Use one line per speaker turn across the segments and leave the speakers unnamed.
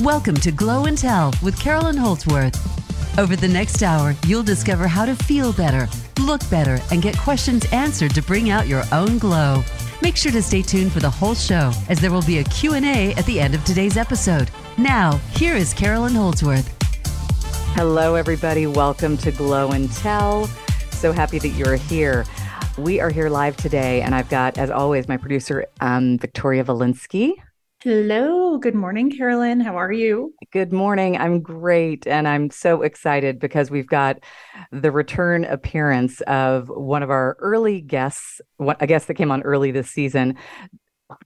Welcome to Glow and Tell with Carolyn Holdsworth. Over the next hour, you'll discover how to feel better, look better, and get questions answered to bring out your own glow. Make sure to stay tuned for the whole show as there will be a Q&A at the end of today's episode. Now, here is Carolyn Holdsworth.
Hello everybody, welcome to Glow and Tell. So happy that you're here. We are here live today and I've got as always my producer um, Victoria Valinsky.
Hello. Good morning, Carolyn. How are you?
Good morning. I'm great. And I'm so excited because we've got the return appearance of one of our early guests, a guest that came on early this season,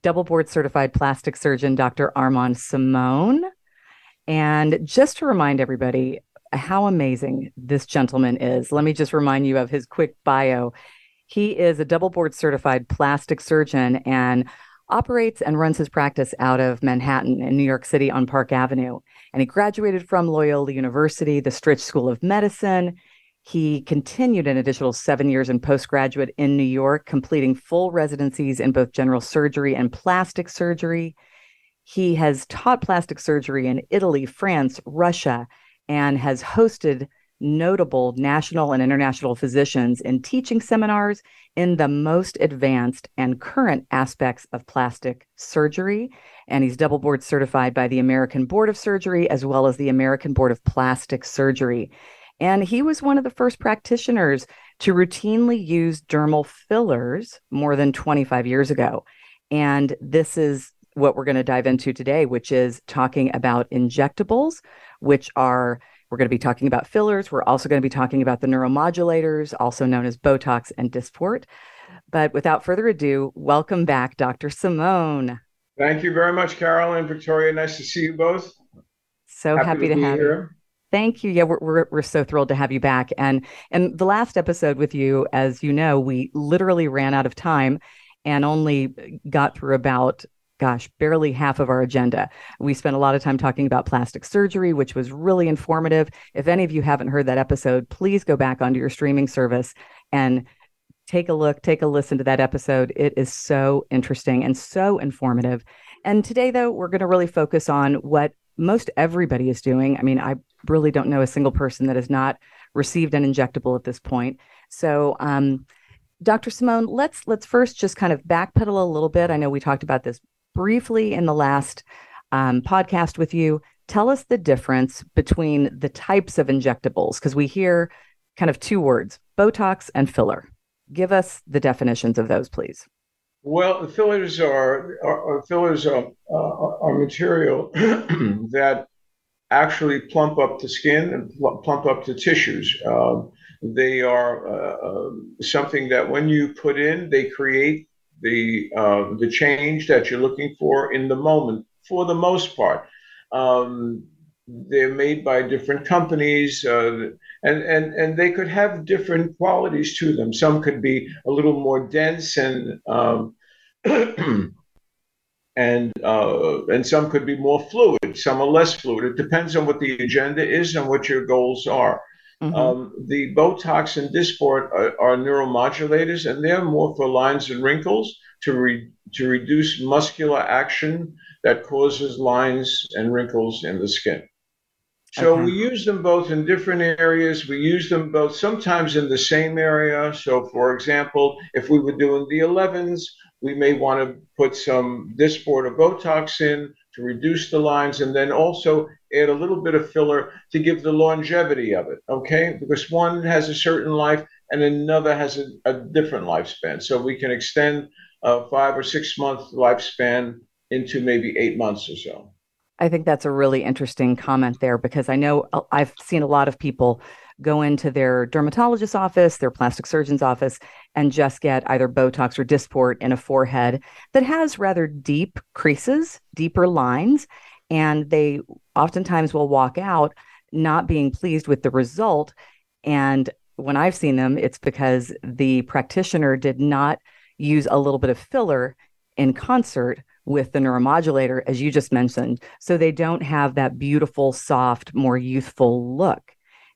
double board certified plastic surgeon, Dr. Armand Simone. And just to remind everybody how amazing this gentleman is, let me just remind you of his quick bio. He is a double board certified plastic surgeon and operates and runs his practice out of Manhattan in New York City on Park Avenue. And he graduated from Loyola University, the Stritch School of Medicine. He continued an additional seven years in postgraduate in New York, completing full residencies in both general surgery and plastic surgery. He has taught plastic surgery in Italy, France, Russia, and has hosted notable national and international physicians in teaching seminars in the most advanced and current aspects of plastic surgery. And he's double board certified by the American Board of Surgery as well as the American Board of Plastic Surgery. And he was one of the first practitioners to routinely use dermal fillers more than 25 years ago. And this is what we're going to dive into today, which is talking about injectables, which are we're going to be talking about fillers. We're also going to be talking about the neuromodulators, also known as Botox and Dysport. But without further ado, welcome back, Dr. Simone.
Thank you very much, Carol and Victoria. Nice to see you both.
So happy, happy to, to have here. you. Thank you. Yeah, we're, we're, we're so thrilled to have you back. And and the last episode with you, as you know, we literally ran out of time and only got through about gosh, barely half of our agenda. We spent a lot of time talking about plastic surgery, which was really informative. If any of you haven't heard that episode, please go back onto your streaming service and take a look, take a listen to that episode. It is so interesting and so informative. And today, though, we're going to really focus on what most everybody is doing. I mean, I really don't know a single person that has not received an injectable at this point. So, um, Dr. Simone, let's let's first just kind of backpedal a little bit. I know we talked about this briefly in the last um, podcast with you. Tell us the difference between the types of injectables, because we hear kind of two words Botox and filler. Give us the definitions of those, please.
Well, fillers are, are, are fillers are, uh, are material that actually plump up the skin and pl- plump up the tissues. Uh, they are uh, um, something that when you put in, they create the uh, the change that you're looking for in the moment. For the most part, um, they're made by different companies, uh, and and and they could have different qualities to them. Some could be a little more dense and. Um, and uh, and some could be more fluid, some are less fluid. It depends on what the agenda is and what your goals are. Mm-hmm. Um, the Botox and Dysport are, are, neuromodulators, and they're more for lines and wrinkles to re, to reduce muscular action that causes lines and wrinkles in the skin. So okay. we use them both in different areas. We use them both sometimes in the same area. So, for example, if we were doing the 11s, we may want to put some Dysport or Botox in to reduce the lines and then also add a little bit of filler to give the longevity of it, okay? Because one has a certain life and another has a, a different lifespan. So we can extend a five or six month lifespan into maybe eight months or so.
I think that's a really interesting comment there because I know uh, I've seen a lot of people go into their dermatologist's office, their plastic surgeon's office, and just get either Botox or Dysport in a forehead that has rather deep creases, deeper lines. And they oftentimes will walk out not being pleased with the result. And when I've seen them, it's because the practitioner did not use a little bit of filler in concert with the neuromodulator, as you just mentioned. So they don't have that beautiful, soft, more youthful look.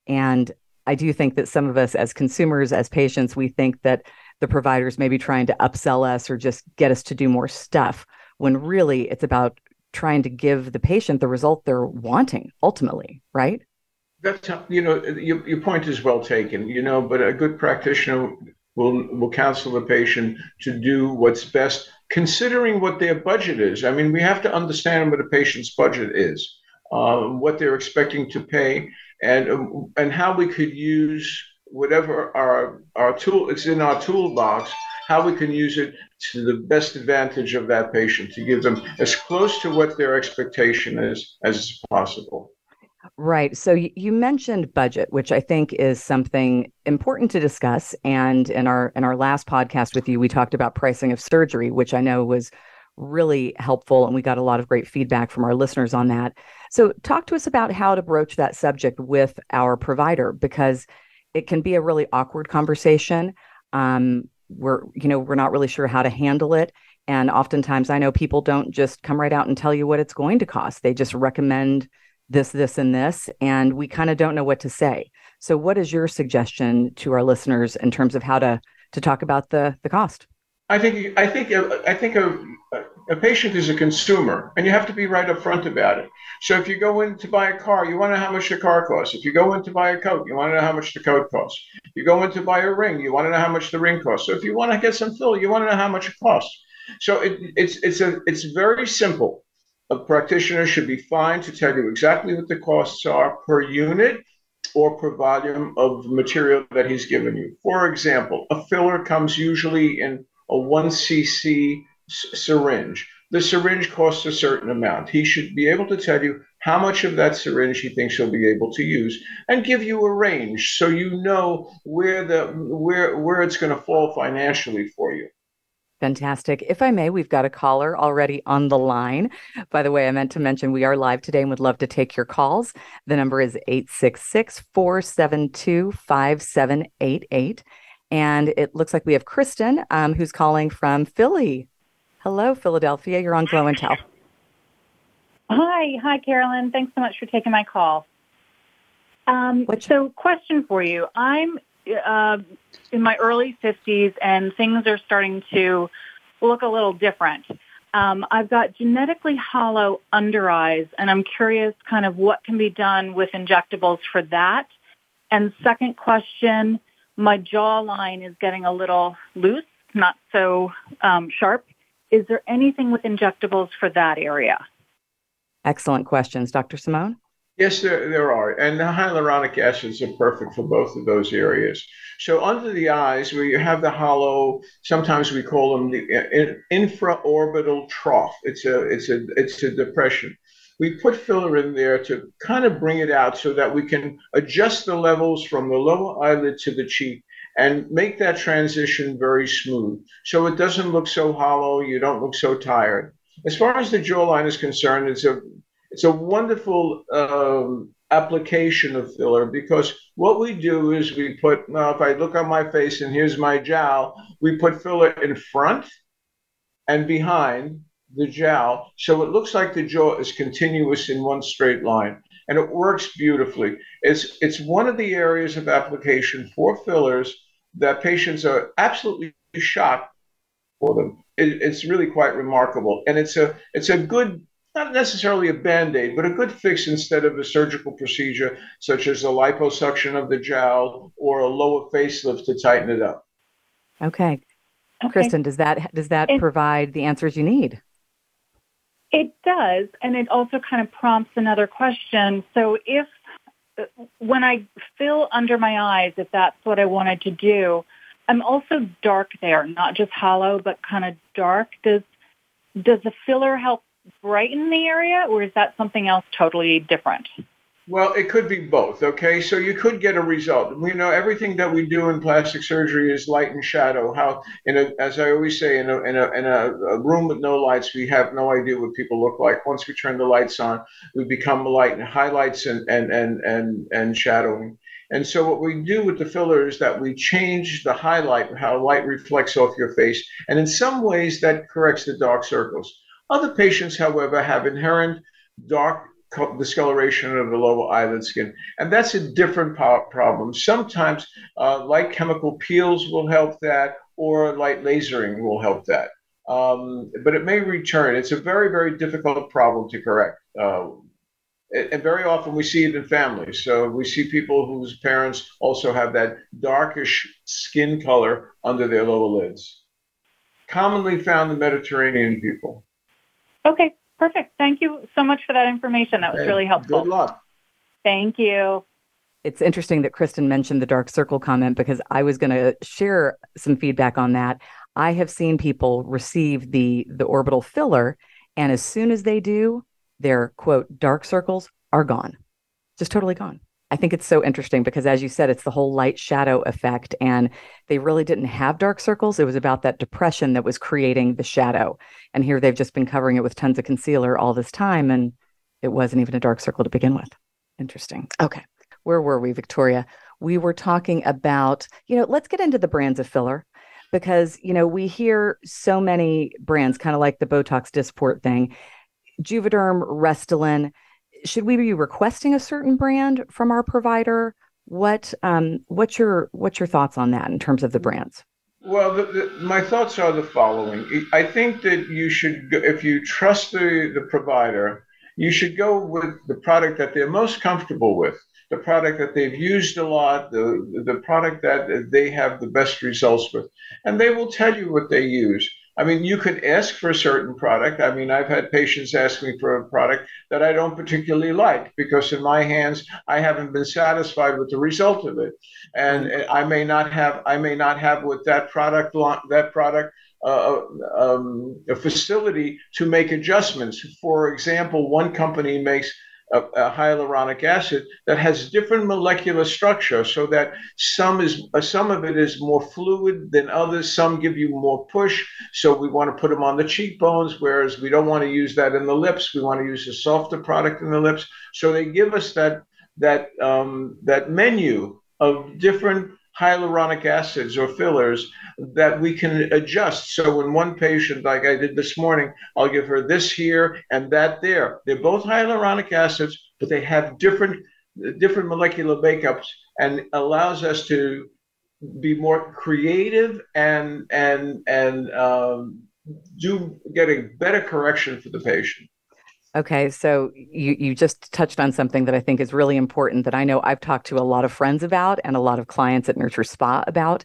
And I do think that some of us as consumers, as patients, we think that the providers may be trying to upsell us or just get us to do more stuff when really it's about trying to give the patient the result they're wanting ultimately, right?
That's you know your, your point is well taken. You know, but a good practitioner will will counsel the patient to do what's best, considering what their budget is. I mean, we have to understand what a patient's budget is, uh, what they're expecting to pay, and um, and how we could use whatever our our tool it's in our toolbox how we can use it to the best advantage of that patient to give them as close to what their expectation is as possible.
Right. So you mentioned budget, which I think is something important to discuss. And in our in our last podcast with you, we talked about pricing of surgery, which I know was really helpful, and we got a lot of great feedback from our listeners on that. So talk to us about how to broach that subject with our provider because it can be a really awkward conversation. Um, we're you know we're not really sure how to handle it. And oftentimes i know people don't just come right out and tell you what it's going to cost. They just recommend this this and this and we kind of don't know what to say. So what is your suggestion to our listeners in terms of how to to talk about the the cost?
I think i think i think a, a patient is a consumer and you have to be right up front about it. So if you go in to buy a car you want to know how much the car costs. If you go in to buy a coat you want to know how much the coat costs. If you go in to buy a ring you want to know how much the ring costs. So if you want to get some fill you want to know how much it costs. So it, it's it's a it's very simple. A practitioner should be fine to tell you exactly what the costs are per unit or per volume of material that he's given you. For example, a filler comes usually in a 1 cc syringe. The syringe costs a certain amount. He should be able to tell you how much of that syringe he thinks he'll be able to use and give you a range so you know where the where where it's going to fall financially for you.
Fantastic. If I may, we've got a caller already on the line. By the way, I meant to mention we are live today and would love to take your calls. The number is 866 472 5788. And it looks like we have Kristen, um, who's calling from Philly. Hello, Philadelphia. You're on Glow and Tell.
Hi. Hi, Carolyn. Thanks so much for taking my call. Um, so, question for you. I'm uh, in my early 50s and things are starting to look a little different. Um, I've got genetically hollow under eyes, and I'm curious kind of what can be done with injectables for that. And second question, my jawline is getting a little loose, not so um, sharp. Is there anything with injectables for that area?
Excellent questions. Dr. Simone?
Yes, there, there are. And the hyaluronic acids are perfect for both of those areas. So under the eyes, where you have the hollow, sometimes we call them the uh, infraorbital trough. It's a, it's a, it's a depression. We put filler in there to kind of bring it out so that we can adjust the levels from the lower eyelid to the cheek and make that transition very smooth. So it doesn't look so hollow. You don't look so tired. As far as the jawline is concerned, it's a it's a wonderful um, application of filler because what we do is we put now if I look on my face and here's my jowl, we put filler in front and behind the jowl so it looks like the jaw is continuous in one straight line and it works beautifully. It's it's one of the areas of application for fillers that patients are absolutely shocked for them. It, it's really quite remarkable, and it's a it's a good not necessarily a band-aid, but a good fix instead of a surgical procedure such as a liposuction of the jowl or a lower facelift to tighten it up.
Okay. okay. Kristen, does that does that it, provide the answers you need?
It does, and it also kind of prompts another question. So if when I fill under my eyes, if that's what I wanted to do, I'm also dark there, not just hollow, but kind of dark. Does does the filler help brighten the area, or is that something else totally different?
Well, it could be both. Okay, so you could get a result. We know everything that we do in plastic surgery is light and shadow. How, in a, as I always say, in a, in a in a, a room with no lights, we have no idea what people look like. Once we turn the lights on, we become light and highlights and and and and and shadowing. And so what we do with the filler is that we change the highlight, how light reflects off your face, and in some ways that corrects the dark circles. Other patients, however, have inherent dark discoloration of the lower eyelid skin, and that's a different problem. Sometimes uh, light chemical peels will help that, or light lasering will help that. um, but it may return. It's a very, very difficult problem to correct. Uh, and very often we see it in families. So we see people whose parents also have that darkish skin color under their lower lids. Commonly found in Mediterranean people.
Okay, perfect. Thank you so much for that information. That was really helpful.
Good luck.
Thank you.
It's interesting that Kristen mentioned the dark circle comment because I was going to share some feedback on that. I have seen people receive the the orbital filler, and as soon as they do, their quote dark circles are gone, just totally gone. I think it's so interesting because, as you said, it's the whole light shadow effect. And they really didn't have dark circles. It was about that depression that was creating the shadow. And here they've just been covering it with tons of concealer all this time. And it wasn't even a dark circle to begin with. Interesting. Okay. Where were we, Victoria? We were talking about, you know, let's get into the brands of filler because, you know, we hear so many brands, kind of like the Botox Dysport thing. Juvederm, Restylane. Should we be requesting a certain brand from our provider? What um, what's your what's your thoughts on that in terms of the brands?
Well, the, the, my thoughts are the following. I think that you should, if you trust the, the provider, you should go with the product that they're most comfortable with, the product that they've used a lot, the, the product that they have the best results with. And they will tell you what they use. I mean, you could ask for a certain product. I mean, I've had patients ask me for a product that I don't particularly like because in my hands, I haven't been satisfied with the result of it, and mm-hmm. I may not have I may not have with that product that product uh, um, a facility to make adjustments. For example, one company makes a, a, hyaluronic acid that has different molecular structure so that some is uh, some of it is more fluid than others. Some give you more push. So we want to put them on the cheekbones whereas we don't want to use that in the lips. We want to use a softer product in the lips. So they give us that that um, that menu of different hyaluronic acids or fillers that we can adjust. So in one patient, like I did this morning, I'll give her this here and that there. They're both hyaluronic acids, but they have different different molecular makeups and allows us to be more creative and and and um, do get a better correction for the patient.
Okay, so you you just touched on something that I think is really important that I know I've talked to a lot of friends about and a lot of clients at Nurture Spa about.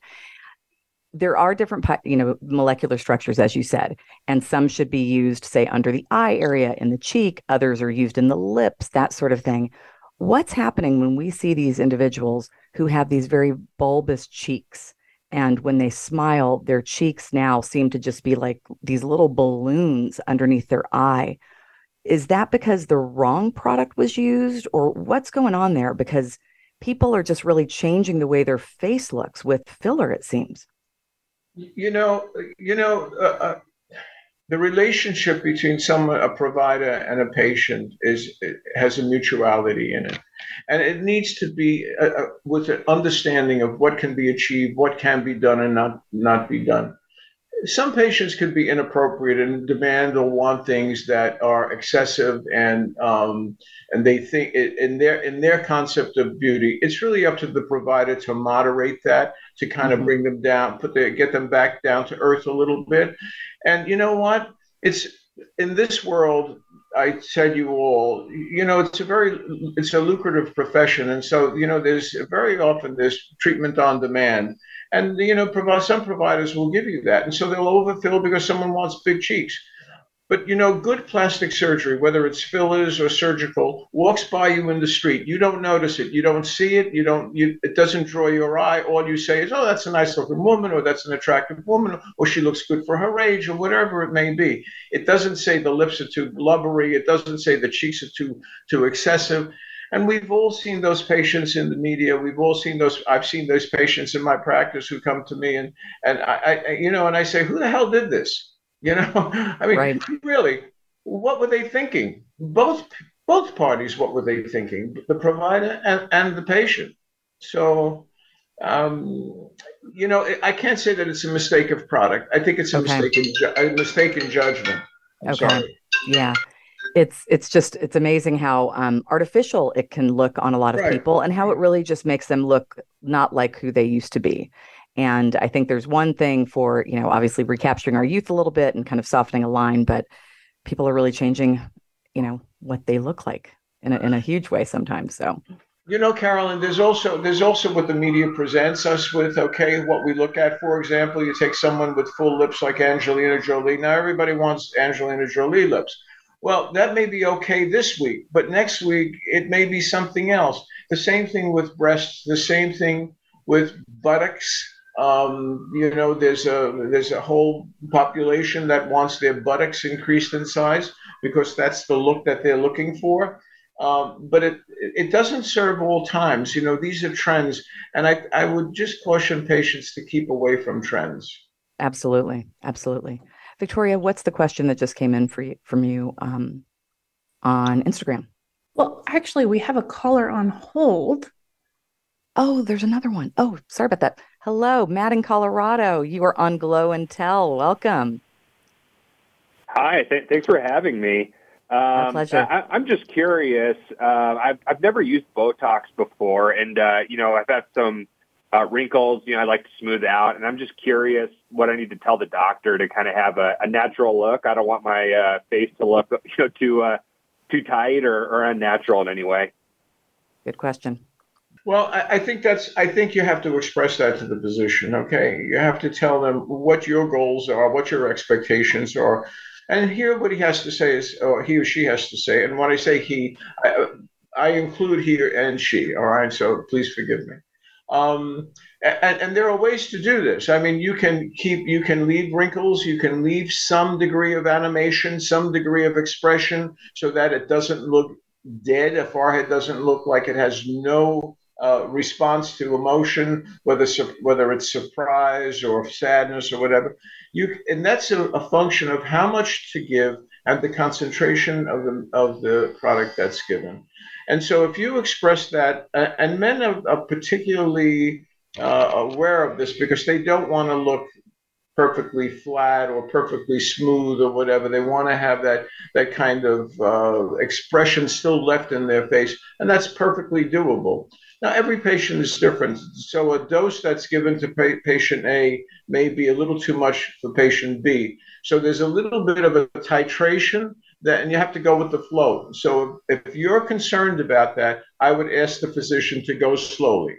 There are different, you know, molecular structures, as you said, and some should be used, say, under the eye area, in the cheek. Others are used in the lips, that sort of thing. What's happening when we see these individuals who have these very bulbous cheeks? And when they smile, their cheeks now seem to just be like these little balloons underneath their eye is that because the wrong product was used or what's going on there? Because people are just really changing the way their face looks with filler it seems.
You know you know uh, uh, the relationship between some a provider and a patient is has a mutuality in it. And it needs to be uh, uh, with an understanding of what can be achieved what can be done and not not be done some patients could be inappropriate and demand or want things that are excessive and um, and they think in their in their concept of beauty it's really up to the provider to moderate that to kind mm-hmm. of bring them down put the get them back down to earth a little bit. And you know what? It's in this world I tell you all, you know, it's a very, it's a lucrative profession, and so you know, there's very often this treatment on demand, and you know, provide, some providers will give you that, and so they'll overfill because someone wants big cheeks. But you know, good plastic surgery, whether it's fillers or surgical, walks by you in the street. You don't notice it. You don't see it. You don't. You, it doesn't draw your eye. All you say is, "Oh, that's a nice looking woman," or "That's an attractive woman," or "She looks good for her age," or whatever it may be. It doesn't say the lips are too blubbery. It doesn't say the cheeks are too too excessive. And we've all seen those patients in the media. We've all seen those. I've seen those patients in my practice who come to me and and I, I you know, and I say, who the hell did this? You know, I mean, right. really, what were they thinking? Both both parties, what were they thinking? The provider and, and the patient. So, um, you know, I can't say that it's a mistake of product. I think it's a okay. mistake in ju- a mistake in judgment. I'm okay. Sorry.
Yeah it's it's just it's amazing how um, artificial it can look on a lot of right. people and how it really just makes them look not like who they used to be And I think there's one thing for, you know, obviously recapturing our youth a little bit and kind of softening a line, but people are really changing, you know, what they look like in a, in a huge way sometimes. So,
you know, Carolyn, there's also there's also what the media presents us with. Okay, what we look at. For example, you take someone with full lips like Angelina Jolie. Now everybody wants Angelina Jolie lips. Well, that may be okay this week, but next week it may be something else. The same thing with breasts. The same thing with buttocks. Um, you know, there's a there's a whole population that wants their buttocks increased in size because that's the look that they're looking for. Um, but it it doesn't serve all times. You know, these are trends, and I I would just caution patients to keep away from trends.
Absolutely, absolutely. Victoria, what's the question that just came in for you from you um, on Instagram?
Well, actually, we have a caller on hold.
Oh, there's another one. Oh, sorry about that. Hello, Matt in Colorado. You are on Glow and Tell. Welcome.
Hi, th- thanks for having me.
Um, My pleasure.
I, am just curious. Uh, I've I've never used Botox before, and uh, you know I've had some uh, wrinkles. You know I like to smooth out, and I'm just curious what I need to tell the doctor to kind of have a, a natural look. I don't want my uh, face to look you know too uh, too tight or, or unnatural in any way.
Good question.
Well, I, I, think that's. I think you have to express that to the physician. Okay, you have to tell them what your goals are, what your expectations are, and hear what he has to say is, or he or she has to say. And when I say he, I, I include he and she. All right, so please forgive me. Um, and, and, there are ways to do this. I mean, you can keep, you can leave wrinkles, you can leave some degree of animation, some degree of expression, so that it doesn't look dead. A forehead doesn't look like it has no uh, response to emotion, whether whether it's surprise or sadness or whatever. You and that's a, a, function of how much to give and the concentration of the of the product that's given. And so, if you express that, uh, and men are, are particularly uh, aware of this because they don't want to look perfectly flat or perfectly smooth or whatever. They want to have that that kind of uh, expression still left in their face, and that's perfectly doable. Now, every patient is different. So, a dose that's given to pa- patient A may be a little too much for patient B. So, there's a little bit of a titration that, and you have to go with the flow. So, if you're concerned about that, I would ask the physician to go slowly.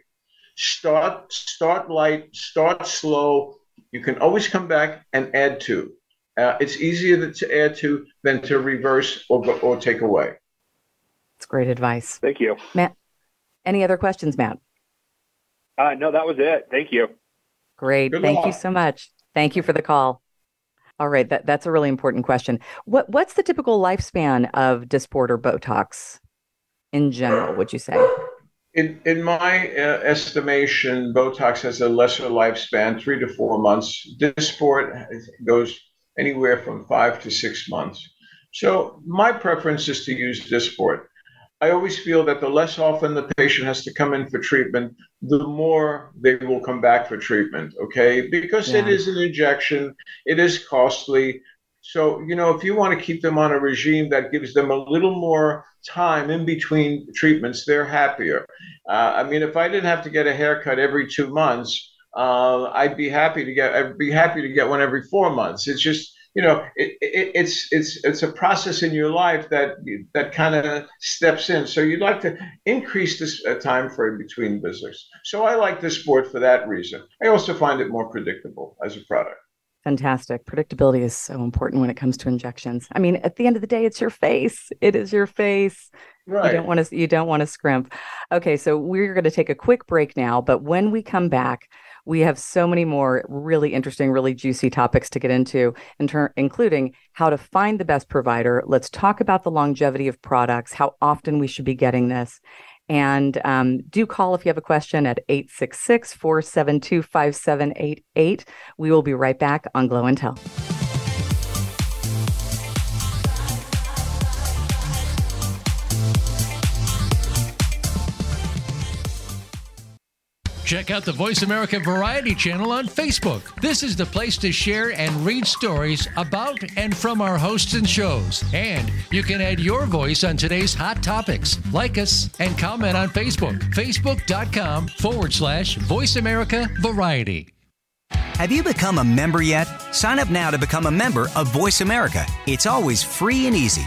Start, start light, start slow. You can always come back and add to. Uh, it's easier to add to than to reverse or, or take away.
It's great advice.
Thank you.
Matt, any other questions, Matt?
Uh, no, that was it. Thank you.
Great. Good Thank luck. you so much. Thank you for the call. All right, that, that's a really important question. What what's the typical lifespan of Dysport or Botox in general? Would you say?
In in my uh, estimation, Botox has a lesser lifespan, three to four months. Dysport goes anywhere from five to six months. So my preference is to use Dysport. I always feel that the less often the patient has to come in for treatment, the more they will come back for treatment. Okay, because yeah. it is an injection, it is costly. So, you know, if you want to keep them on a regime that gives them a little more time in between treatments, they're happier. Uh, I mean, if I didn't have to get a haircut every two months, uh, I'd be happy to get. I'd be happy to get one every four months. It's just you know, it, it, it's it's it's a process in your life that that kind of steps in. So you'd like to increase this uh, time frame between visits. So I like Dysport for that reason. I also find it more predictable as a product.
Fantastic. Predictability is so important when it comes to injections. I mean, at the end of the day, it's your face. It is your face. Right. You don't want to you don't want to scrimp. Okay, so we're going to take a quick break now, but when we come back, we have so many more really interesting, really juicy topics to get into, in ter- including how to find the best provider. Let's talk about the longevity of products, how often we should be getting this. And um, do call if you have a question at 866 472 5788. We will be right back on Glow and Tell.
Check out the Voice America Variety channel on Facebook. This is the place to share and read stories about and from our hosts and shows. And you can add your voice on today's hot topics. Like us and comment on Facebook. Facebook.com forward slash Voice America Variety.
Have you become a member yet? Sign up now to become a member of Voice America. It's always free and easy.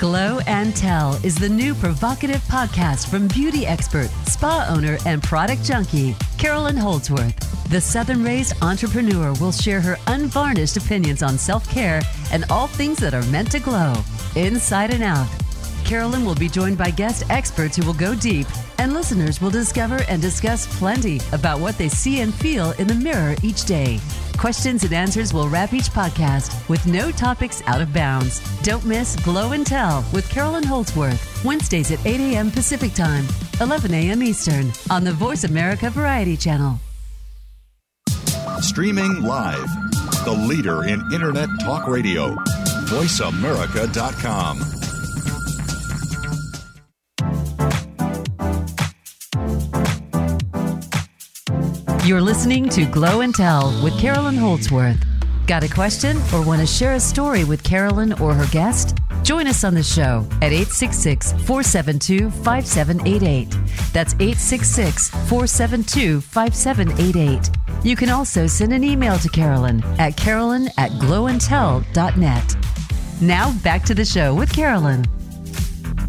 Glow and Tell is the new provocative podcast from beauty expert, spa owner, and product junkie, Carolyn Holdsworth. The Southern raised entrepreneur will share her unvarnished opinions on self care and all things that are meant to glow, inside and out. Carolyn will be joined by guest experts who will go deep, and listeners will discover and discuss plenty about what they see and feel in the mirror each day. Questions and answers will wrap each podcast with no topics out of bounds. Don't miss Glow and Tell with Carolyn Holdsworth, Wednesdays at 8 a.m. Pacific Time, 11 a.m. Eastern, on the Voice America Variety Channel.
Streaming live, the leader in Internet talk radio, voiceamerica.com.
You're listening to Glow and Tell with Carolyn Holdsworth. Got a question or want to share a story with Carolyn or her guest? Join us on the show at 866 472 5788. That's 866 472 5788. You can also send an email to Carolyn at carolyn at glowandtell.net. Now back to the show with Carolyn.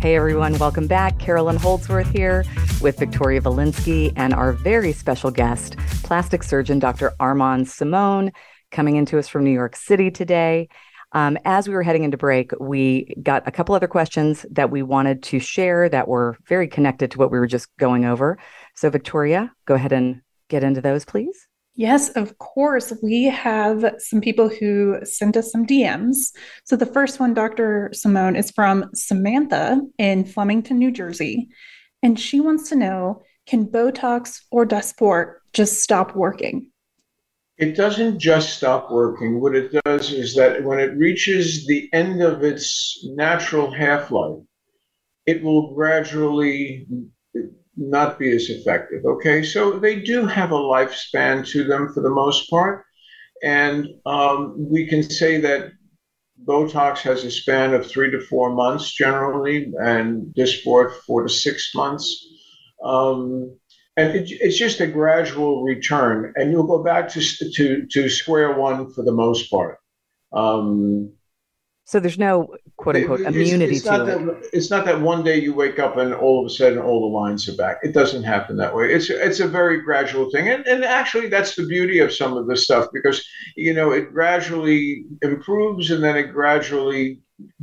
Hey everyone, welcome back. Carolyn Holdsworth here with Victoria Valinsky and our very special guest, plastic surgeon Dr. Armand Simone, coming into us from New York City today. Um, as we were heading into break, we got a couple other questions that we wanted to share that were very connected to what we were just going over. So, Victoria, go ahead and get into those, please.
Yes, of course. We have some people who sent us some DMs. So the first one, Dr. Simone, is from Samantha in Flemington, New Jersey. And she wants to know can Botox or Dysport just stop working?
It doesn't just stop working. What it does is that when it reaches the end of its natural half life, it will gradually not be as effective. Okay, so they do have a lifespan to them for the most part, and um, we can say that Botox has a span of three to four months generally, and Dysport four to six months. Um, and it, it's just a gradual return, and you'll go back to to to square one for the most part. Um,
so there's no quote unquote it's, immunity
it's
to
it. That, it's not that one day you wake up and all of a sudden all the lines are back. It doesn't happen that way. It's it's a very gradual thing, and and actually that's the beauty of some of this stuff because you know it gradually improves and then it gradually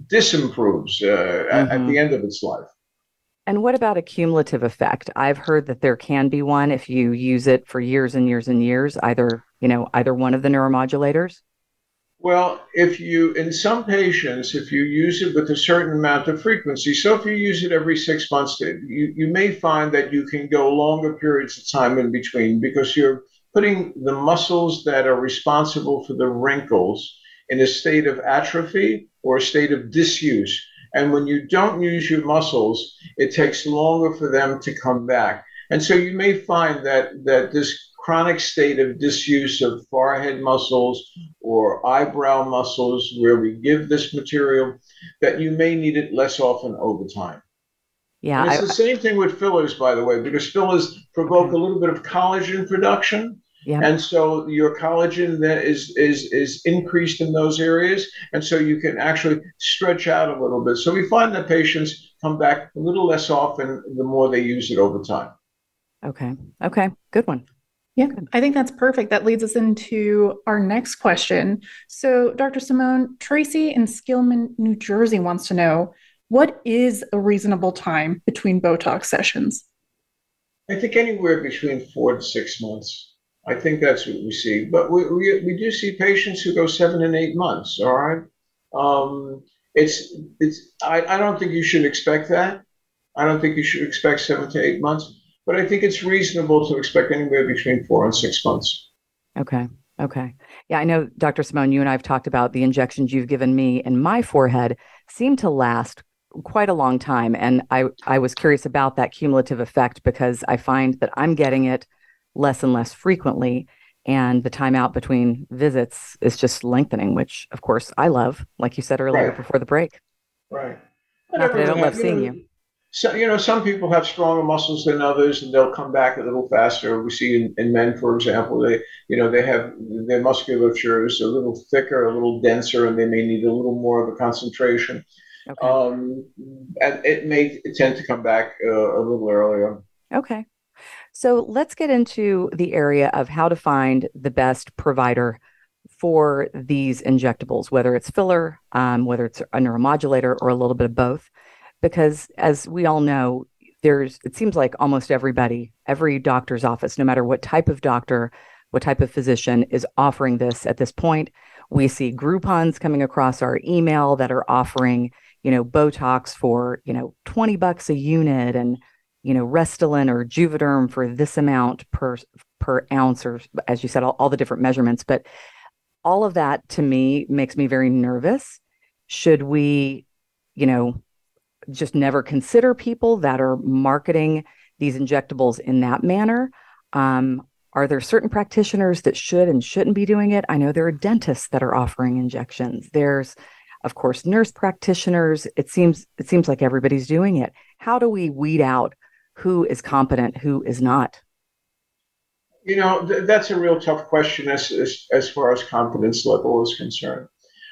disimproves uh, mm-hmm. at, at the end of its life.
And what about a cumulative effect? I've heard that there can be one if you use it for years and years and years, either, you know, either one of the neuromodulators.
Well, if you, in some patients, if you use it with a certain amount of frequency, so if you use it every six months, you, you may find that you can go longer periods of time in between because you're putting the muscles that are responsible for the wrinkles in a state of atrophy or a state of disuse. And when you don't use your muscles, it takes longer for them to come back. And so you may find that, that this chronic state of disuse of forehead muscles or eyebrow muscles where we give this material, that you may need it less often over time.
Yeah.
And it's I, the same thing with fillers, by the way, because fillers provoke a little bit of collagen production. Yeah. And so your collagen then is is is increased in those areas, and so you can actually stretch out a little bit. So we find that patients come back a little less often the more they use it over time.
Okay. Okay. Good one.
Yeah, I think that's perfect. That leads us into our next question. So, Dr. Simone, Tracy in Skillman, New Jersey wants to know what is a reasonable time between Botox sessions?
I think anywhere between four to six months. I think that's what we see. But we, we, we do see patients who go seven and eight months, all right? Um, it's, it's, I, I don't think you should expect that. I don't think you should expect seven to eight months but I think it's reasonable to expect anywhere between four and six months.
Okay. Okay. Yeah, I know, Dr. Simone, you and I have talked about the injections you've given me in my forehead seem to last quite a long time. And I, I was curious about that cumulative effect because I find that I'm getting it less and less frequently. And the time out between visits is just lengthening, which of course I love, like you said earlier
Right.
before the break.
Right.
Not that I don't love seeing you.
So, you know, some people have stronger muscles than others, and they'll come back a little faster. We see in, in men, for example, they, you know, they have their musculature is a little thicker, a little denser, and they may need a little more of a concentration.
Okay.
Um, and it may tend to come back uh, a little earlier.
Okay. So let's get into the area of how to find the best provider for these injectables, whether it's filler, um, whether it's a neuromodulator, or a little bit of both. Because as we all know, there's it seems like almost everybody, every doctor's office, no matter what type of doctor, what type of physician is offering this at this point. We see Groupons coming across our email that are offering, you know, Botox for, you know, 20 bucks a unit and you know, Restylane or Juvederm for this amount per per ounce, or as you said, all, all the different measurements. But all of that to me makes me very nervous. Should we, you know, just never consider people that are marketing these injectables in that manner? Um, are there certain practitioners that should and shouldn't be doing it? I know there are dentists that are offering injections. There's, of course, nurse practitioners. It seems it seems like everybody's doing it. How do we weed out who is competent, who is not?
You know, th- that's a real tough question as, as, as far as confidence level is concerned.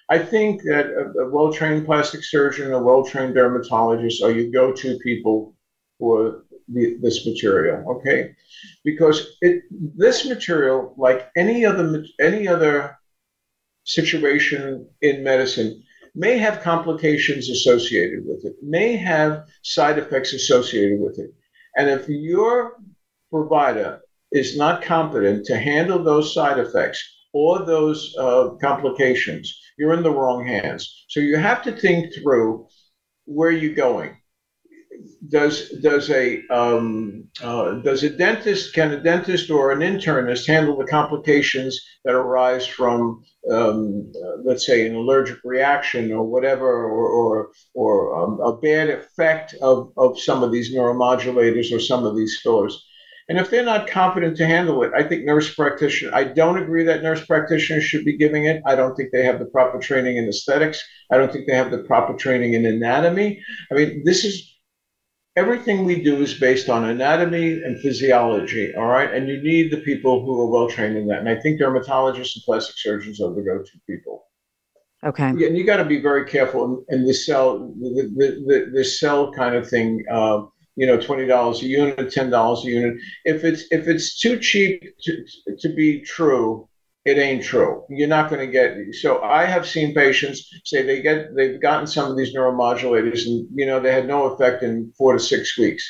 I think that a, a well trained plastic surgeon, a well trained dermatologist are your go to people for the, this material, okay? Because it, this material, like any other, any other situation in medicine, may have complications associated with it, may have side effects associated with it. And if your provider is not competent to handle those side effects or those uh, complications, you're in the wrong hands. So you have to think through where you're going. Does does a um, uh, does a dentist can a dentist or an internist handle the complications that arise from um, uh, let's say an allergic reaction or whatever or or, or um, a bad effect of, of some of these neuromodulators or some of these fillers? And if they're not competent to handle it, I think nurse practitioner, I don't agree that nurse practitioners should be giving it. I don't think they have the proper training in aesthetics. I don't think they have the proper training in anatomy. I mean, this is everything we do is based on anatomy and physiology, all right? And you need the people who are well trained in that. And I think dermatologists and plastic surgeons are the go to people.
Okay.
Yeah, and you got to be very careful in, in the cell, the, the, the, the cell kind of thing. Uh, you know, twenty dollars a unit, ten dollars a unit. If it's if it's too cheap to, to be true, it ain't true. You're not going to get. So I have seen patients say they get they've gotten some of these neuromodulators, and you know they had no effect in four to six weeks.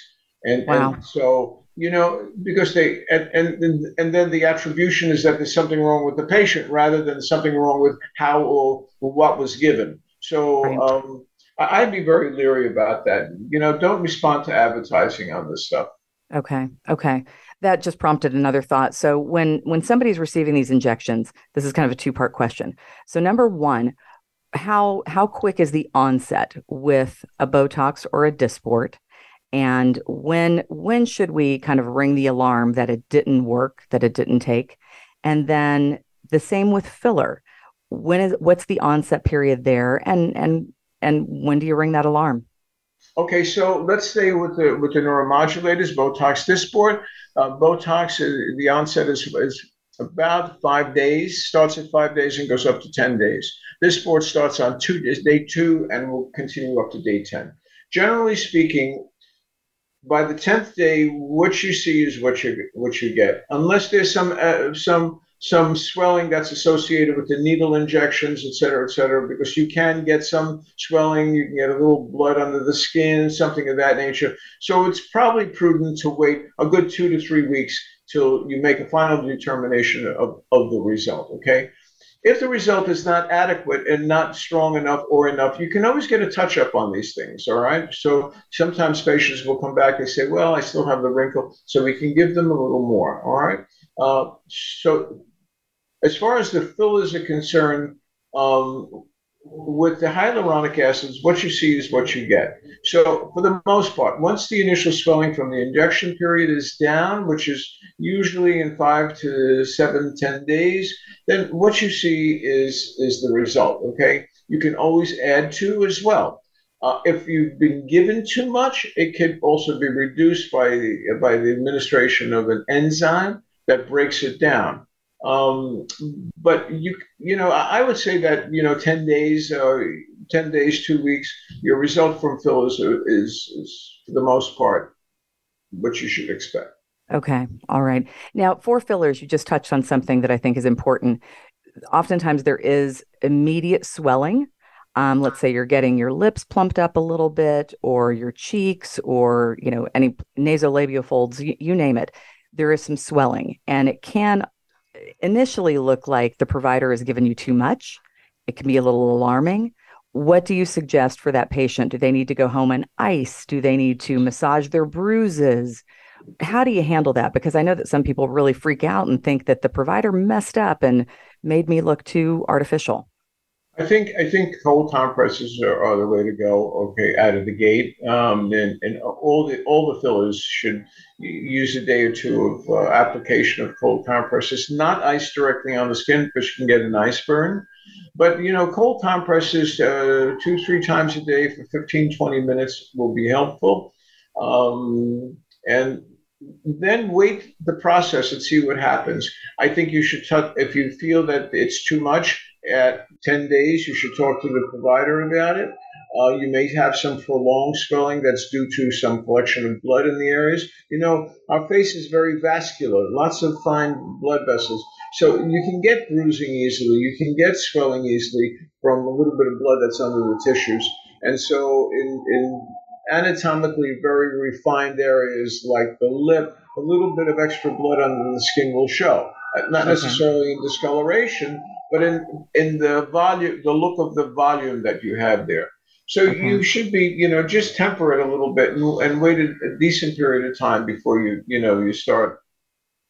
And,
Wow.
and so you know because they and, and and then the attribution is that there's something wrong with the patient rather than something wrong with how or what was given. So.
Right.
Um, I'd be very leery about that. You know, don't respond to advertising on this stuff.
Okay. Okay. That just prompted another thought. So when when somebody's receiving these injections, this is kind of a two-part question. So number 1, how how quick is the onset with a Botox or a Dysport? And when when should we kind of ring the alarm that it didn't work, that it didn't take? And then the same with filler. When is what's the onset period there and and and when do you ring that alarm?
Okay, so let's stay with the with the neuromodulators, Botox Dysport. Uh, Botox, uh, the onset is, is about five days, starts at five days and goes up to 10 days. Dysport starts on two days, day two, and will continue up to day 10. Generally speaking, by the 10th day, what you see is what you what you get, unless there's some uh, some some swelling that's associated with the needle injections, et cetera, et cetera, because you can get some swelling, you can get a little blood under the skin, something of that nature. So it's probably prudent to wait a good two to three weeks till you make a final determination of, of the result, okay? If the result is not adequate and not strong enough or enough, you can always get a touch up on these things, all right? So sometimes patients will come back and say, well, I still have the wrinkle, so we can give them a little more, all right? Uh, so As far as the fillers are concerned, um, with the hyaluronic acids, what you see is what you get. So, for the most part, once the initial swelling from the injection period is down, which is usually in five to seven, ten days, then what you see is is the result. Okay, you can always add to as well. Uh, if you've been given too much, it could also be reduced by the by the administration of an enzyme that breaks it down. Um, but you you know I would say that you know ten days, uh, ten days, two weeks, your result from fillers is is for the most part what you should expect.
Okay, all right. Now for fillers, you just touched on something that I think is important. Oftentimes there is immediate swelling. Um, let's say you're getting your lips plumped up a little bit, or your cheeks, or you know any nasolabial folds, you name it. There is some swelling, and it can initially look like the provider has given you too much. It can be a little alarming. What do you suggest for that patient? Do they need to go home and ice? Do they need to massage their bruises? How do you handle that? Because I know that some people really freak out and think that the provider messed up and made me look too artificial.
I think I think cold compresses are, are, the way to go. Okay, out of the gate, um, and, and all the all the fillers should use a day or two of uh, application of cold compresses, not ice directly on the skin because you can get an ice burn. But you know, cold compresses uh, two three times a day for 15 20 minutes will be helpful, um, and then wait the process and see what happens. I think you should touch if you feel that it's too much at 10 days, you should talk to the provider about it. Uh, you may have some prolonged swelling that's due to some collection of blood in the areas. You know, our face is very vascular, lots of fine blood vessels. So you can get bruising easily, you can get swelling easily from a little bit of blood that's under the tissues. And so in, in anatomically very refined areas like the lip, a little bit of extra blood under the skin will show. Not necessarily in discoloration, but in in the volume, the look of the volume that you have there. So mm-hmm. you should be, you know, just temper it a little bit and, and wait a, a, decent period of time before you, you know, you start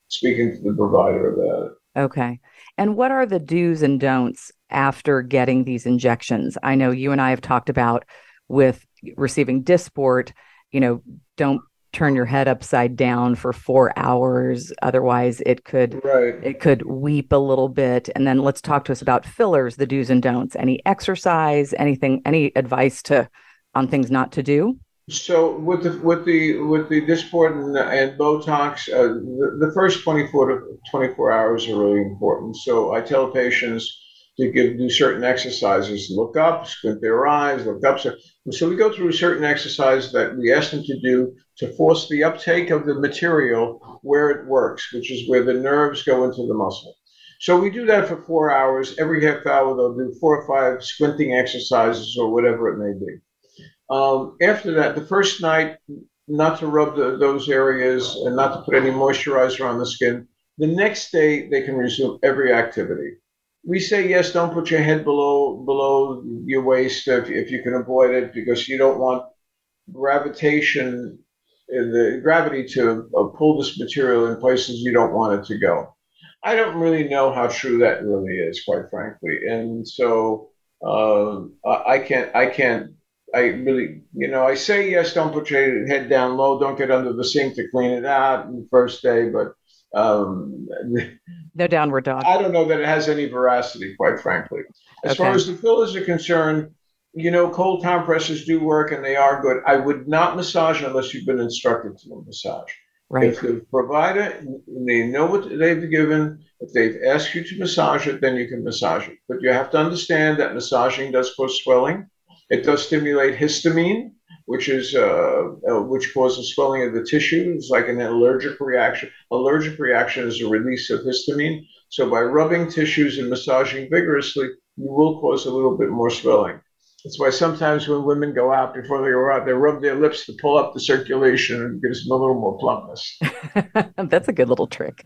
speaking to the provider about it.
Okay. And what are the do's and don'ts after getting these injections? I know you and I have talked about with receiving Dysport, you know, don't turn your head upside down for four hours otherwise it could
right.
it could weep a little bit and then let's talk to us about fillers the do's and don'ts any exercise anything any advice to on things not to do
so with the with the with the Dysport and, and Botox, uh, the, the first 24 to 24 hours are really important. So I tell patients to give do certain exercises, look up, squint their eyes, look up. So, so we go through a certain exercise that we ask them to do to force the uptake of the material where it works, which is where the nerves go into the muscle. So we do that for four hours. Every half hour, they'll do four or five squinting exercises or whatever it may be. Um, after that, the first night, not to rub the, those areas and not to put any moisturizer on the skin. The next day, they can resume every activity we say yes. Don't put your head below below your waist if, if you can avoid it, because you don't want gravitation, the gravity to uh, pull this material in places you don't want it to go. I don't really know how true that really is, quite frankly, and so uh, I can't. I can't. I really, you know, I say yes. Don't put your head down low. Don't get under the sink to clean it out the first day, but um,
no downward dog.
I don't know that it has any veracity, quite frankly. As okay. far as the fillers are concerned, you know, cold compresses do work and they are good. I would not massage unless you've been instructed to massage.
Right.
If the provider, they know what they've given, if they've asked you to massage it, then you can massage it. But you have to understand that massaging does cause swelling. It does stimulate histamine, which is uh, uh, which causes swelling of the tissue. It's like an allergic reaction. Allergic reaction is a release of histamine. So by rubbing tissues and massaging vigorously, you will cause a little bit more swelling. That's why sometimes when women go out before they go out, they rub their lips to pull up the circulation and gives them a little more plumpness.
That's a good little trick.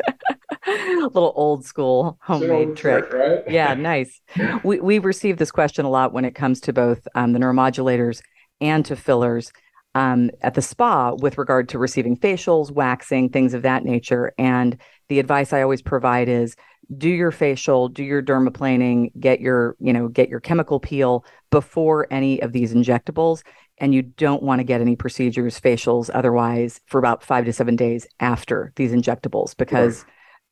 little old school homemade old trick.
trick right?
yeah, nice. We we receive this question a lot when it comes to both um, the neuromodulators and to fillers um, at the spa with regard to receiving facials, waxing, things of that nature. And the advice I always provide is do your facial, do your dermaplaning, get your, you know, get your chemical peel before any of these injectables. And you don't want to get any procedures, facials, otherwise, for about five to seven days after these injectables, because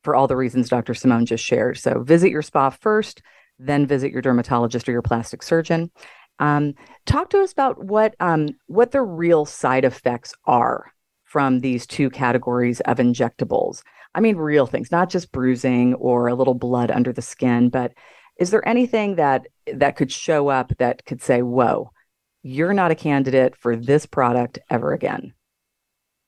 for all the reasons Dr. Simone just shared. So visit your spa first, then visit your dermatologist or your plastic surgeon. Um, talk to us about what um, what the real side effects are from these two categories of injectables. I mean, real things, not just bruising or a little blood under the skin, but is there anything that that could show up that could say, "Whoa, you're not a candidate for this product ever again"?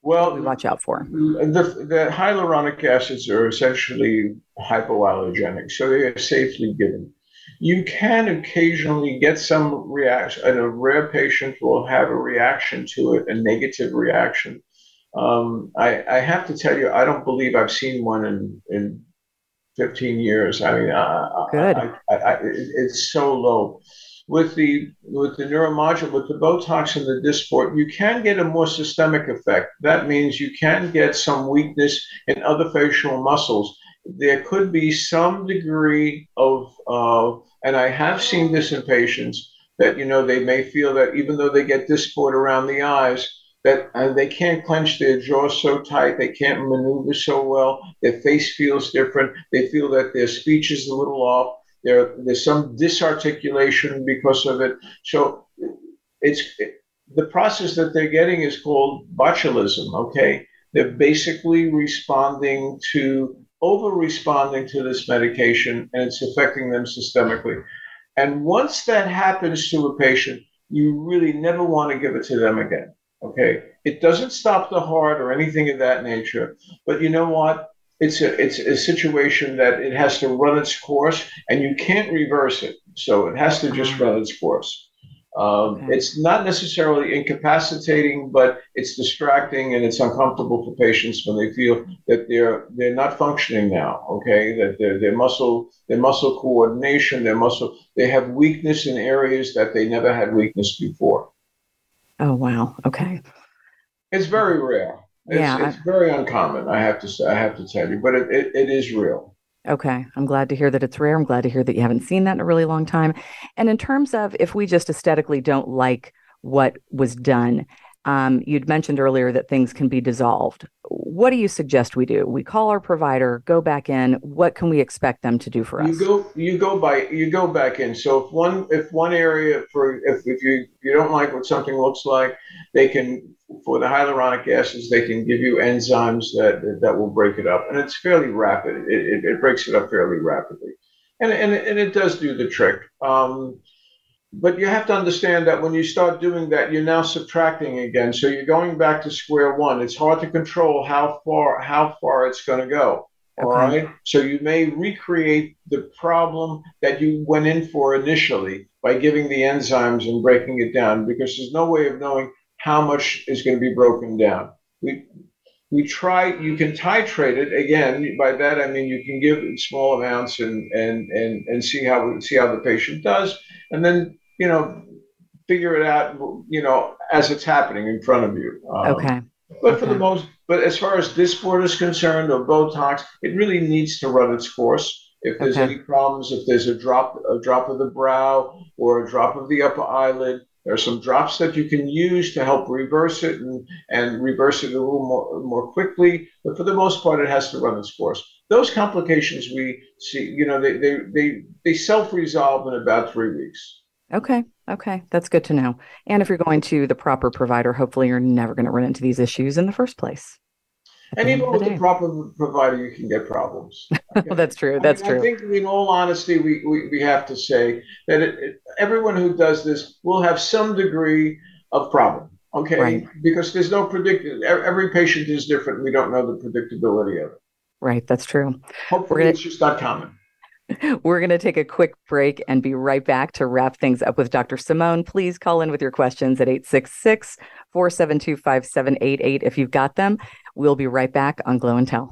Well,
we watch out for
the, the hyaluronic acids are essentially hypoallergenic, so they are safely given. You can occasionally get some reaction, and a rare patient will have a reaction to it, a negative reaction. Um, I, I, have to tell you, I don't believe I've seen one in, in 15 years. I mean, uh,
Good.
I, I, it's so low. With the with the neuromodulator, with the Botox and the Dysport, you can get a more systemic effect. That means you can get some weakness in other facial muscles. There could be some degree of uh, and I have seen this in patients that, you know, they may feel that even though they get Dysport around the eyes, that uh, they can't clench their jaw so tight, they can't maneuver so well, their face feels different, they feel that their speech is a little off, there, there's some disarticulation because of it. So it's it, the process that they're getting is called botulism, okay? They're basically responding to over responding to this medication and it's affecting them systemically. And once that happens to a patient, you really never want to give it to them again. Okay. It doesn't stop the heart or anything of that nature. But you know what? It's a it's a situation that it has to run its course and you can't reverse it. So it has to just mm-hmm. run its course. Um, okay. It's not necessarily incapacitating, but it's distracting and it's uncomfortable for patients when they feel that they're they're not functioning now. Okay, that their their muscle their muscle coordination, their muscle they have weakness in areas that they never had weakness before.
Oh wow! Okay,
it's very rare. It's, yeah, it's very uncommon. I have to say, I have to tell you, but it, it, it is real.
Okay. I'm glad to hear that it's rare. I'm glad to hear that you haven't seen that in a really long time. And in terms of if we just aesthetically don't like what was done, um, you'd mentioned earlier that things can be dissolved. What do you suggest we do? We call our provider, go back in. What can we expect them to do for
us? You go, you go by, you go back in. So if one, if one area for, if, if you you don't like what something looks like, they can for the hyaluronic acids, they can give you enzymes that that will break it up, and it's fairly rapid. It, it, it breaks it up fairly rapidly, and and, and it does do the trick. Um, but you have to understand that when you start doing that, you're now subtracting again. So you're going back to square one. It's hard to control how far how far it's going to go. Okay. All right. So you may recreate the problem that you went in for initially by giving the enzymes and breaking it down, because there's no way of knowing how much is going to be broken down. We we try. You can titrate it again. By that I mean you can give it small amounts and and and and see how see how the patient does, and then you know, figure it out, you know, as it's happening in front of you.
Um, okay.
But
okay.
for the most, but as far as Dysport is concerned or Botox, it really needs to run its course. If there's okay. any problems, if there's a drop, a drop of the brow or a drop of the upper eyelid, there are some drops that you can use to help reverse it and, and reverse it a little more, more quickly. But for the most part, it has to run its course. Those complications we see, you know, they, they, they, they self resolve in about three weeks.
Okay. Okay. That's good to know. And if you're going to the proper provider, hopefully you're never going to run into these issues in the first place.
And even with the proper provider, you can get problems.
Okay? well, that's true. That's I mean,
true. I think, in all honesty, we, we, we have to say that it, it, everyone who does this will have some degree of problem. Okay. Right. Because there's no predict. Every patient is different. We don't know the predictability of it.
Right. That's true.
Hopefully, gonna... it's just not common.
We're going to take a quick break and be right back to wrap things up with Dr. Simone. Please call in with your questions at 866 472 5788 if you've got them. We'll be right back on Glow and Tell.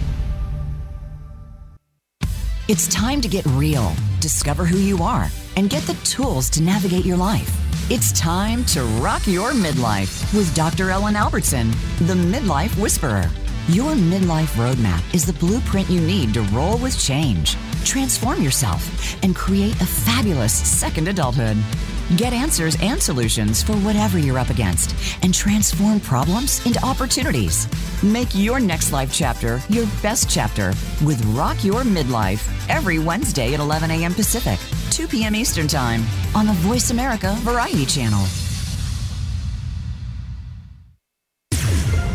It's time to get real, discover who you are, and get the tools to navigate your life. It's time to rock your midlife with Dr. Ellen Albertson, the Midlife Whisperer. Your midlife roadmap is the blueprint you need to roll with change, transform yourself, and create a fabulous second adulthood. Get answers and solutions for whatever you're up against and transform problems into opportunities. Make your next life chapter your best chapter with Rock Your Midlife every Wednesday at 11 a.m. Pacific, 2 p.m. Eastern Time on the Voice America Variety Channel.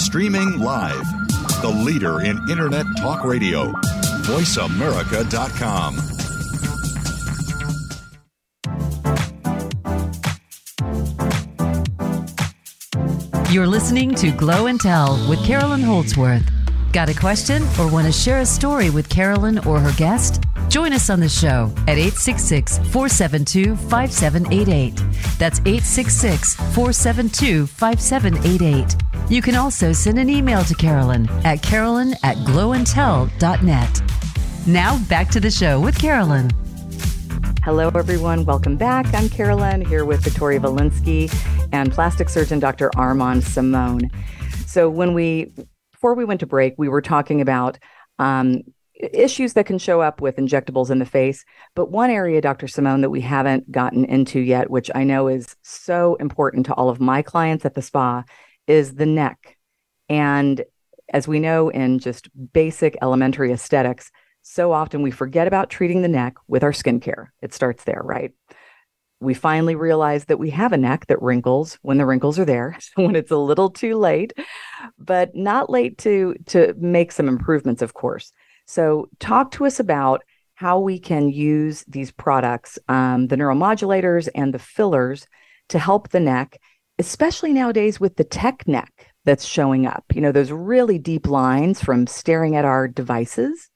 Streaming live. The leader in Internet talk radio. VoiceAmerica.com.
You're listening to Glow and Tell with Carolyn Holdsworth. Got a question or want to share a story with Carolyn or her guest? Join us on the show at 866 472 5788. That's 866 472 5788. You can also send an email to Carolyn at carolyn at glowandtell.net. Now back to the show with Carolyn.
Hello, everyone. Welcome back. I'm Carolyn here with Victoria Valinsky and plastic surgeon Dr. Armand Simone. So, when we, before we went to break, we were talking about um, issues that can show up with injectables in the face. But one area, Dr. Simone, that we haven't gotten into yet, which I know is so important to all of my clients at the spa, is the neck. And as we know in just basic elementary aesthetics, so often we forget about treating the neck with our skincare. It starts there, right? We finally realize that we have a neck that wrinkles when the wrinkles are there, when it's a little too late, but not late to to make some improvements, of course. So, talk to us about how we can use these products, um, the neuromodulators and the fillers, to help the neck, especially nowadays with the tech neck that's showing up. You know, those really deep lines from staring at our devices.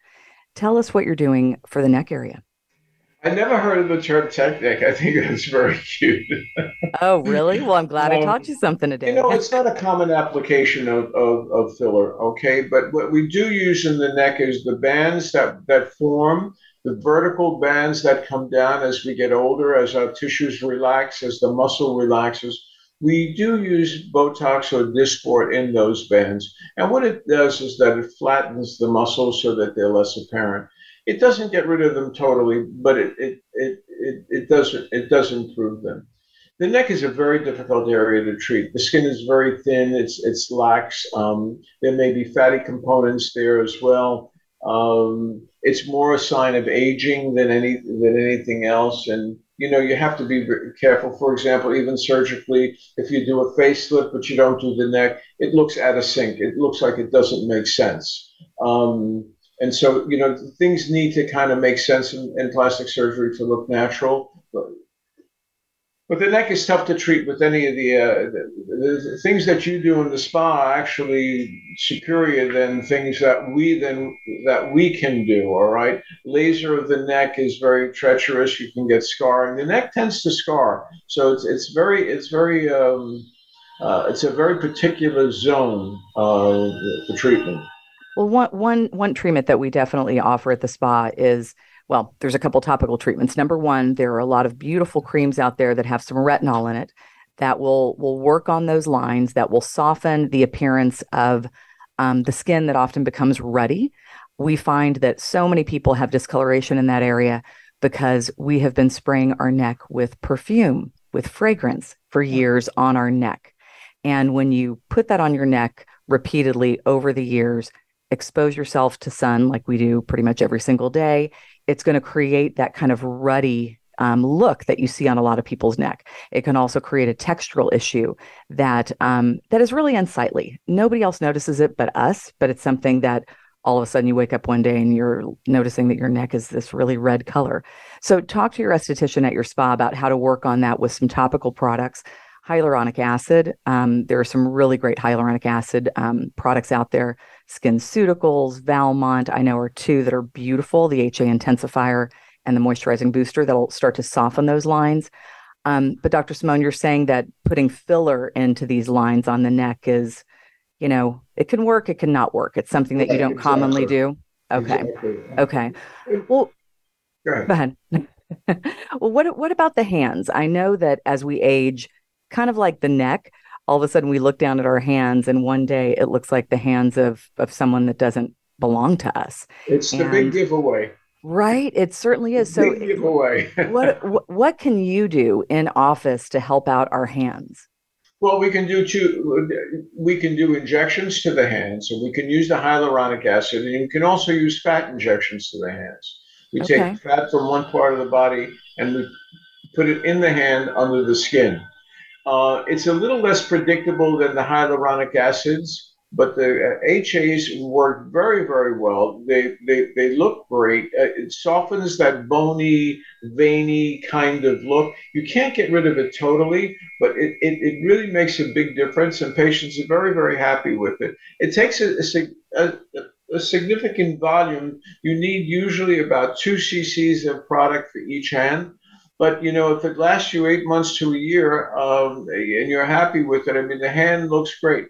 Tell us what you're doing for the neck area.
I never heard of the term tech neck. I think that's very cute.
oh, really? Well, I'm glad um, I taught you something today.
You know, it's not a common application of, of, of, filler, okay? But what we do use in the neck is the bands that, that form, the vertical bands that come down as we get older, as our tissues relax, as the muscle relaxes. We do use Botox or Dysport in those bands. And what it does is that it flattens the muscles so that they're less apparent it doesn't get rid of them totally, but it it it it, it doesn't it does improve them. The neck is a very difficult area to treat. The skin is very thin. It's it's lax. Um, there may be fatty components there as well. Um, it's more a sign of aging than any than anything else. And you know you have to be careful. For example, even surgically, if you do a facelift but you don't do the neck, it looks out of sync. It looks like it doesn't make sense. Um, and so, you know, things need to kind of make sense in, in plastic surgery to look natural. But, but, the neck is tough to treat with any of the, uh, the, the, things that you do in the spa are actually superior than things that we then that we can do. All right, laser of the neck is very treacherous. You can get scarring. The neck tends to scar, so it's it's very it's very um, uh, it's a very particular zone uh, for treatment.
Well, one one one treatment that we definitely offer at the spa is well, there's a couple topical treatments. Number one, there are a lot of beautiful creams out there that have some retinol in it that will will work on those lines that will soften the appearance of um, the skin that often becomes ruddy. We find that so many people have discoloration in that area because we have been spraying our neck with perfume, with fragrance for years on our neck. And when you put that on your neck repeatedly over the years, expose yourself to sun like we do pretty much every single day, it's going to create that kind of ruddy um, look that you see on a lot of people's neck. It can also create a textural issue that um, that is really unsightly. Nobody else notices it but us, but it's something that all of a sudden you wake up one day and you're noticing that your neck is this really red color. So talk to your esthetician at your spa about how to work on that with some topical products. Hyaluronic acid. Um, there are some really great hyaluronic acid um, products out there. SkinCeuticals, Valmont, I know are two that are beautiful. The HA intensifier and the moisturizing booster that'll start to soften those lines. Um, but Dr. Simone, you're saying that putting filler into these lines on the neck is, you know, it can work, it can not work. It's something that you don't exactly. commonly do. Okay. Exactly. Okay. Well, go ahead. Go ahead. well, what what about the hands? I know that as we age, kind of like the neck, all of a sudden we look down at our hands and one day it looks like the hands of of someone that doesn't belong to us.
It's and, the big giveaway.
Right, it certainly is. So,
giveaway.
what what can you do in office to help out our hands?
Well, we can do two. We can do injections to the hands, and we can use the hyaluronic acid, and you can also use fat injections to the hands. We okay. take fat from one part of the body and we put it in the hand under the skin. Uh, it's a little less predictable than the hyaluronic acids but the HAs uh, work very, very well. They they, they look great. Uh, it softens that bony, veiny kind of look. You can't get rid of it totally, but it, it, it really makes a big difference, and patients are very, very happy with it. It takes a, a, a, a significant volume. You need usually about two cc's of product for each hand. But you know, if it lasts you eight months to a year, um, and you're happy with it, I mean, the hand looks great.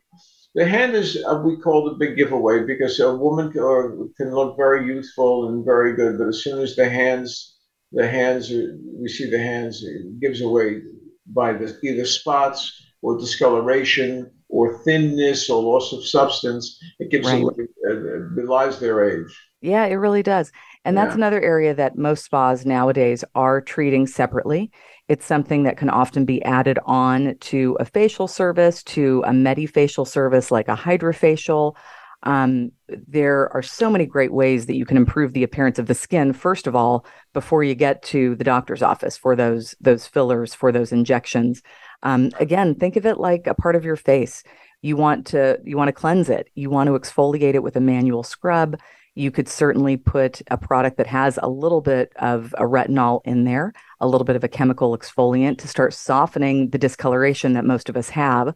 The hand is uh, we call the big giveaway because a woman can, can look very youthful and very good, but as soon as the hands, the hands, are, we see the hands, it gives away by the, either spots or discoloration or thinness or loss of substance. It gives right. away, uh, belies their age.
Yeah, it really does. And that's yeah. another area that most spas nowadays are treating separately. It's something that can often be added on to a facial service, to a medifacial service like a hydrofacial. Um, there are so many great ways that you can improve the appearance of the skin. First of all, before you get to the doctor's office for those those fillers, for those injections. Um, again, think of it like a part of your face. You want to you want to cleanse it. You want to exfoliate it with a manual scrub. You could certainly put a product that has a little bit of a retinol in there, a little bit of a chemical exfoliant to start softening the discoloration that most of us have.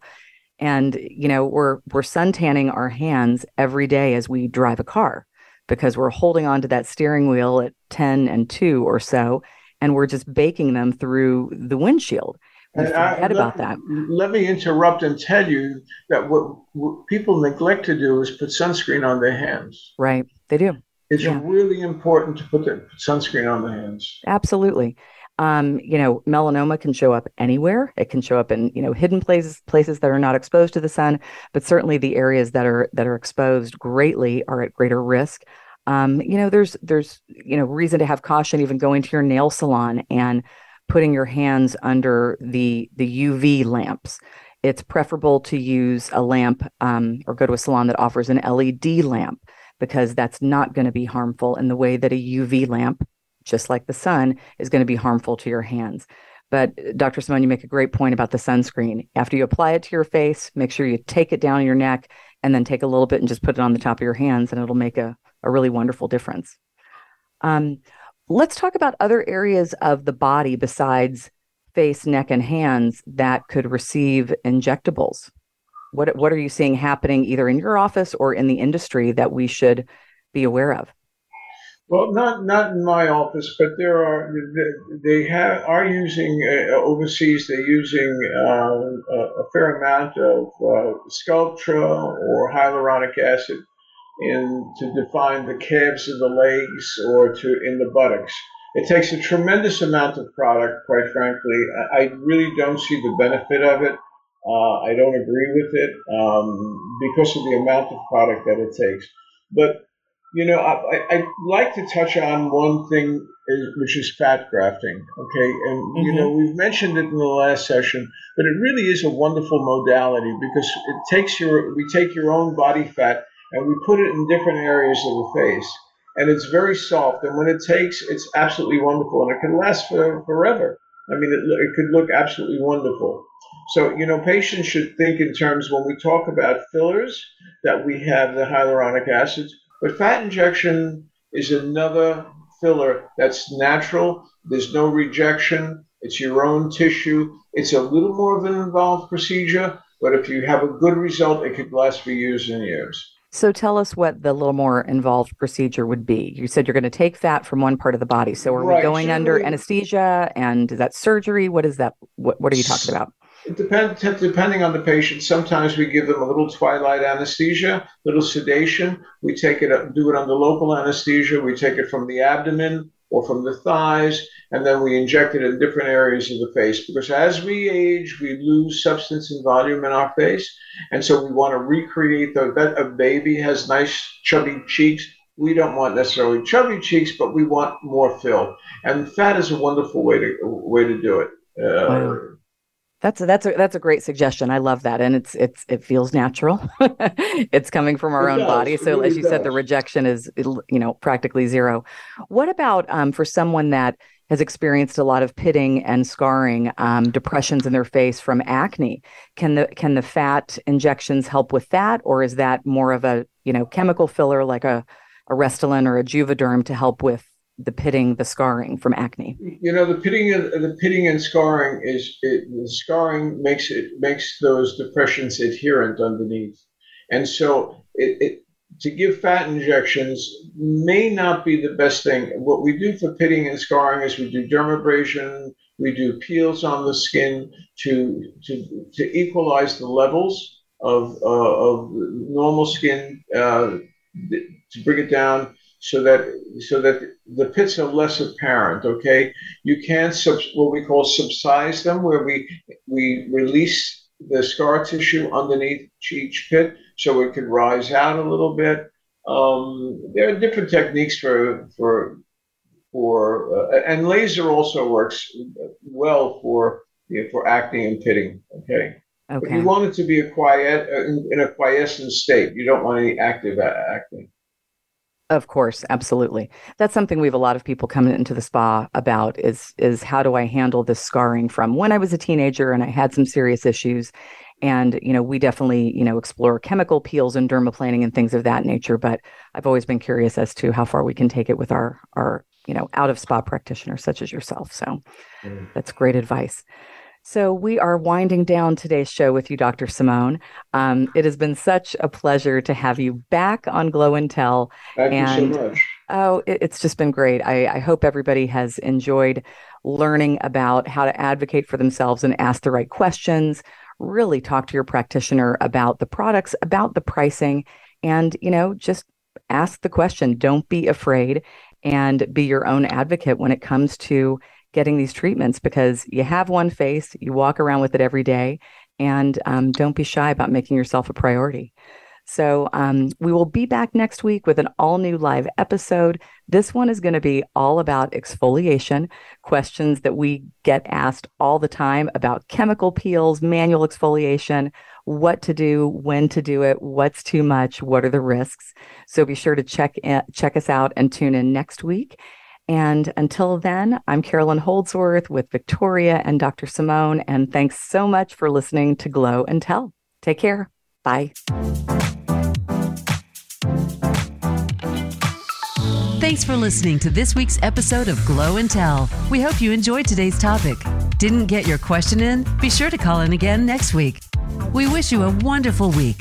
And you know, we're we're sun tanning our hands every day as we drive a car because we're holding on to that steering wheel at 10 and 2 or so and we're just baking them through the windshield. We forget about that.
Let me interrupt and tell you that what, what, people neglect to do is put sunscreen on their hands.
Right. They do.
It's yeah. really important to put the sunscreen on the hands.
Absolutely. Um, you know, melanoma can show up anywhere. It can show up in you know hidden places, places that are not exposed to the sun, but certainly the areas that are that are exposed greatly are at greater risk. Um, you know, there's there's you know reason to have caution even going to your nail salon and putting your hands under the the UV lamps. It's preferable to use a lamp um, or go to a salon that offers an LED lamp because that's not going to be harmful in the way that a UV lamp, just like the sun, is going to be harmful to your hands. But Dr. Simone, you make a great point about the sunscreen. After you apply it to your face, make sure you take it down your neck and then take a little bit and just put it on the top of your hands, and it'll make a, a really wonderful difference. Um, let's talk about other areas of the body besides face, neck, and hands that could receive injectables. What what are you seeing happening either in your office or in the industry that we should be aware of?
Well, not not in my office, but there are they have are using uh, overseas. They're using uh, a, fair amount of uh, or hyaluronic acid in to define the calves of the legs or to in the buttocks. It takes a tremendous amount of product, quite frankly. I really don't see the benefit of it. Uh, I don't agree with it um, because of the amount of product that it takes. But you know, I, I, like to touch on one thing, which is fat grafting. Okay, and mm-hmm. you know, we've mentioned it in the last session, but it really is a wonderful modality because it takes your we take your own body fat and we put it in different areas of the face, and it's very soft. And when it takes, it's absolutely wonderful, and it can last for forever. I mean, it, it could look absolutely wonderful. So, you know, patients should think in terms when we talk about fillers that we have the hyaluronic acids but fat injection is another filler that's natural. There's no rejection. It's your own tissue. It's a little more of an involved procedure, but if you have a good result, it could last for years and years.
So tell us what the little more involved procedure would be. You said you're going to take fat from one part of the body. So are right. we going under anesthesia and is that surgery? What is that? What, what are you talking about?
It depending on the patient. Sometimes we give them a little twilight anesthesia, little sedation. We take it up, do it under local anesthesia. We take it from the abdomen or from the thighs, and then we inject it in different areas of the face. Because as we age, we lose substance and volume in our face, and so we want to recreate the that a baby has nice chubby cheeks. We don't want necessarily chubby cheeks, but we want more fill, and fat is a wonderful way to way to do it. Uh,
that's a, that's a that's a great suggestion. I love that, and it's it's it feels natural. it's coming from our it own does. body, so really as you does. said, the rejection is you know practically zero. What about um, for someone that has experienced a lot of pitting and scarring, um, depressions in their face from acne? Can the can the fat injections help with that, or is that more of a you know chemical filler like a a Restylane or a Juvederm to help with the pitting, the scarring from acne?
You know, the pitting and the pitting and scarring is it, the scarring makes it makes those depressions adherent underneath, and so it, it to give fat injections may not be the best thing. What we do for pitting and scarring is we do dermabrasion, we do peels on the skin to to to equalize the levels of uh, of normal skin uh, to bring it down so that so that the pits are less apparent. Okay, you can sub, what we call subcise them, where we we release the scar tissue underneath each pit so it can rise out a little bit. Um, there are different techniques for for for uh, and laser also works well for you know, for acne and pitting. Okay. Okay. But you want it to be a quiet uh, in, in a quiescent state. You don't want any active acne.
Of course, absolutely. That's something we have a lot of people coming into the spa about is is how do I handle this scarring from when I was a teenager and I had some serious issues. And you know, we definitely you know explore chemical peels and dermaplaning and things of that nature. But I've always been curious as to how far we can take it with our our you know out of spa practitioners such as yourself. So mm. that's great advice. So, we are winding down today's show with you, Dr. Simone. Um, it has been such a pleasure to have you back on Glow and Tell.
Thank and, you so much.
Oh, it, it's just been great. I, I hope everybody has enjoyed learning about how to advocate for themselves and ask the right questions. Really talk to your practitioner about the products, about the pricing, and, you know, just ask the question. Don't be afraid and be your own advocate when it comes to getting these treatments because you have one face, you walk around with it every day, and um, don't be shy about making yourself a priority. So, um, we will be back next week with an all new live episode. This one is going to be all about exfoliation, questions that we get asked all the time about chemical peels, manual exfoliation, what to do, when to do it, what's too much, what are the risks. So, be sure to check in, check us out and tune in next week. And until then, I'm Carolyn Holdsworth with Victoria and Dr. Simone. And thanks so much for listening to Glow and Tell. Take care. Bye.
Thanks for listening to this week's episode of Glow and Tell. We hope you enjoyed today's topic. Didn't get your question in? Be sure to call in again next week. We wish you a wonderful week